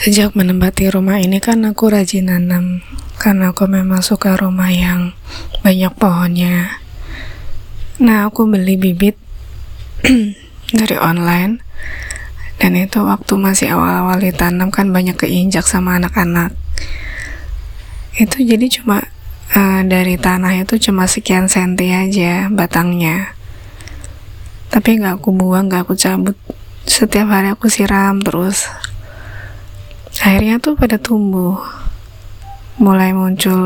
Sejak menempati rumah ini kan aku rajin nanam karena aku memang suka rumah yang banyak pohonnya. Nah, aku beli bibit dari online dan itu waktu masih awal-awal ditanam kan banyak keinjak sama anak-anak. Itu jadi cuma uh, dari tanah itu cuma sekian senti aja batangnya. Tapi nggak aku buang, nggak aku cabut. Setiap hari aku siram terus akhirnya tuh pada tumbuh. Mulai muncul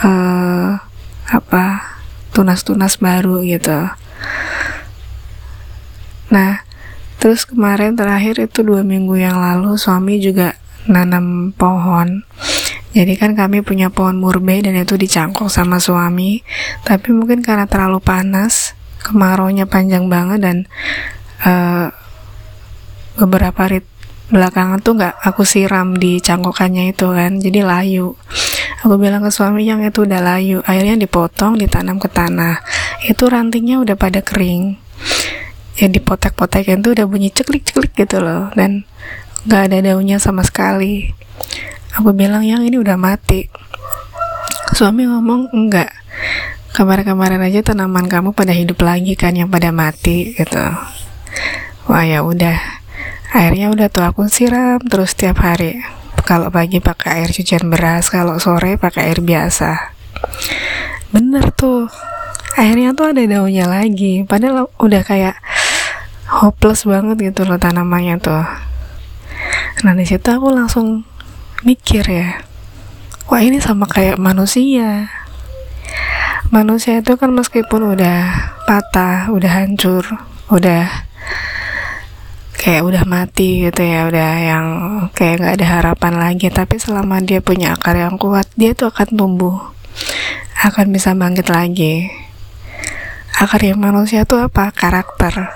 uh, apa tunas-tunas baru gitu. Nah terus kemarin terakhir itu dua minggu yang lalu suami juga nanam pohon. Jadi kan kami punya pohon murbe dan itu dicangkok sama suami. Tapi mungkin karena terlalu panas kemarau panjang banget dan uh, beberapa rit belakangan tuh nggak aku siram di cangkokannya itu kan jadi layu. Aku bilang ke suami yang itu udah layu akhirnya dipotong ditanam ke tanah. Itu rantingnya udah pada kering. Ya dipotek-potekin tuh udah bunyi ceklik-ceklik gitu loh dan nggak ada daunnya sama sekali. Aku bilang yang ini udah mati. Suami ngomong enggak. Kemarin-kemarin aja tanaman kamu pada hidup lagi kan yang pada mati gitu. Wah ya udah airnya udah tuh aku siram terus tiap hari. Kalau pagi pakai air cucian beras kalau sore pakai air biasa. Bener tuh. Airnya tuh ada daunnya lagi. Padahal udah kayak hopeless banget gitu loh tanamannya tuh. Nah di situ aku langsung mikir ya wah ini sama kayak manusia. Manusia itu kan meskipun udah patah udah hancur udah kayak udah mati gitu ya udah yang kayak nggak ada harapan lagi. Tapi selama dia punya akar yang kuat dia tuh akan tumbuh akan bisa bangkit lagi. Akar yang manusia tuh apa? Karakter.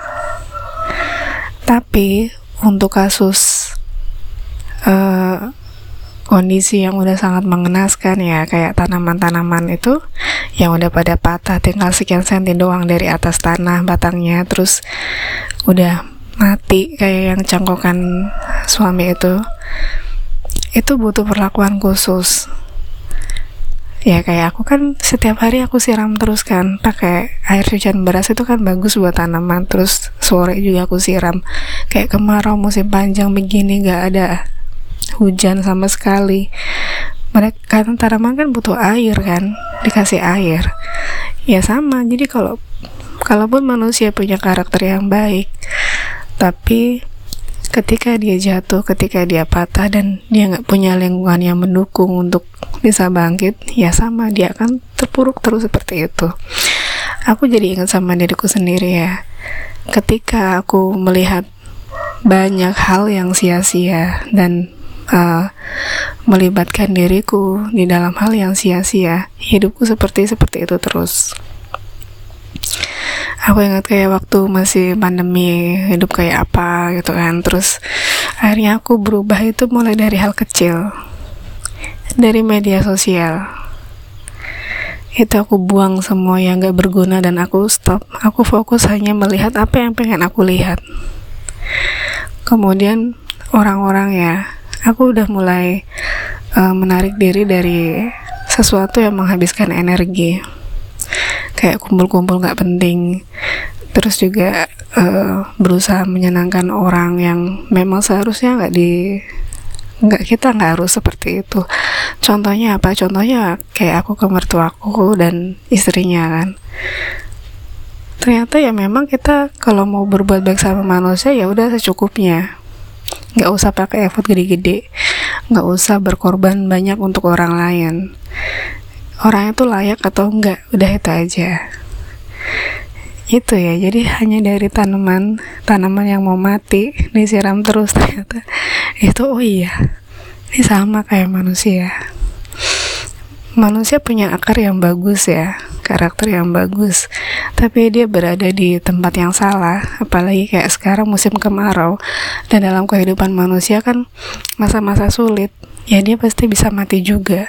Tapi untuk kasus uh, kondisi yang udah sangat mengenaskan ya kayak tanaman-tanaman itu yang udah pada patah tinggal sekian senti doang dari atas tanah batangnya terus udah mati kayak yang cangkokan suami itu. Itu butuh perlakuan khusus. Ya kayak aku kan setiap hari aku siram terus kan pakai air cucian beras itu kan bagus buat tanaman terus sore juga aku siram. Kayak kemarau musim panjang begini gak ada hujan sama sekali. Mereka kan tanaman kan butuh air kan dikasih air. Ya sama jadi kalau kalaupun manusia punya karakter yang baik tapi ketika dia jatuh, ketika dia patah dan dia nggak punya lingkungan yang mendukung untuk bisa bangkit, ya sama dia akan terpuruk terus seperti itu. Aku jadi ingat sama diriku sendiri ya. Ketika aku melihat banyak hal yang sia-sia dan uh, melibatkan diriku di dalam hal yang sia-sia, hidupku seperti seperti itu terus aku ingat kayak waktu masih pandemi hidup kayak apa gitu kan. Terus akhirnya aku berubah itu mulai dari hal kecil. Dari media sosial. Itu aku buang semua yang gak berguna dan aku stop. Aku fokus hanya melihat apa yang pengen aku lihat. Kemudian orang-orang ya aku udah mulai uh, menarik diri dari sesuatu yang menghabiskan energi kayak kumpul-kumpul nggak penting. Terus juga uh, berusaha menyenangkan orang yang memang seharusnya nggak di nggak kita nggak harus seperti itu. Contohnya apa? Contohnya kayak aku ke mertuaku dan istrinya kan. Ternyata ya memang kita kalau mau berbuat baik sama manusia ya udah secukupnya. Nggak usah pakai effort gede-gede. Nggak usah berkorban banyak untuk orang lain orang itu layak atau enggak udah itu aja. Itu ya jadi hanya dari tanaman tanaman yang mau mati disiram terus ternyata. Itu oh iya ini sama kayak manusia. Manusia punya akar yang bagus ya karakter yang bagus. Tapi dia berada di tempat yang salah apalagi kayak sekarang musim kemarau. Dan dalam kehidupan manusia kan masa-masa sulit ya dia pasti bisa mati juga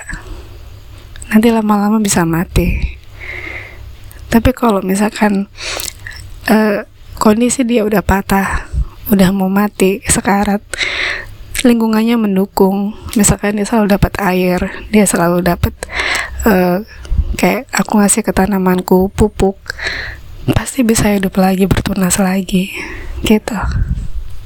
nanti lama-lama bisa mati. Tapi kalau misalkan uh, kondisi dia udah patah udah mau mati sekarat lingkungannya mendukung. Misalkan dia selalu dapat air dia selalu dapat uh, kayak aku ngasih ke tanamanku pupuk pasti bisa hidup lagi bertunas lagi. Gitu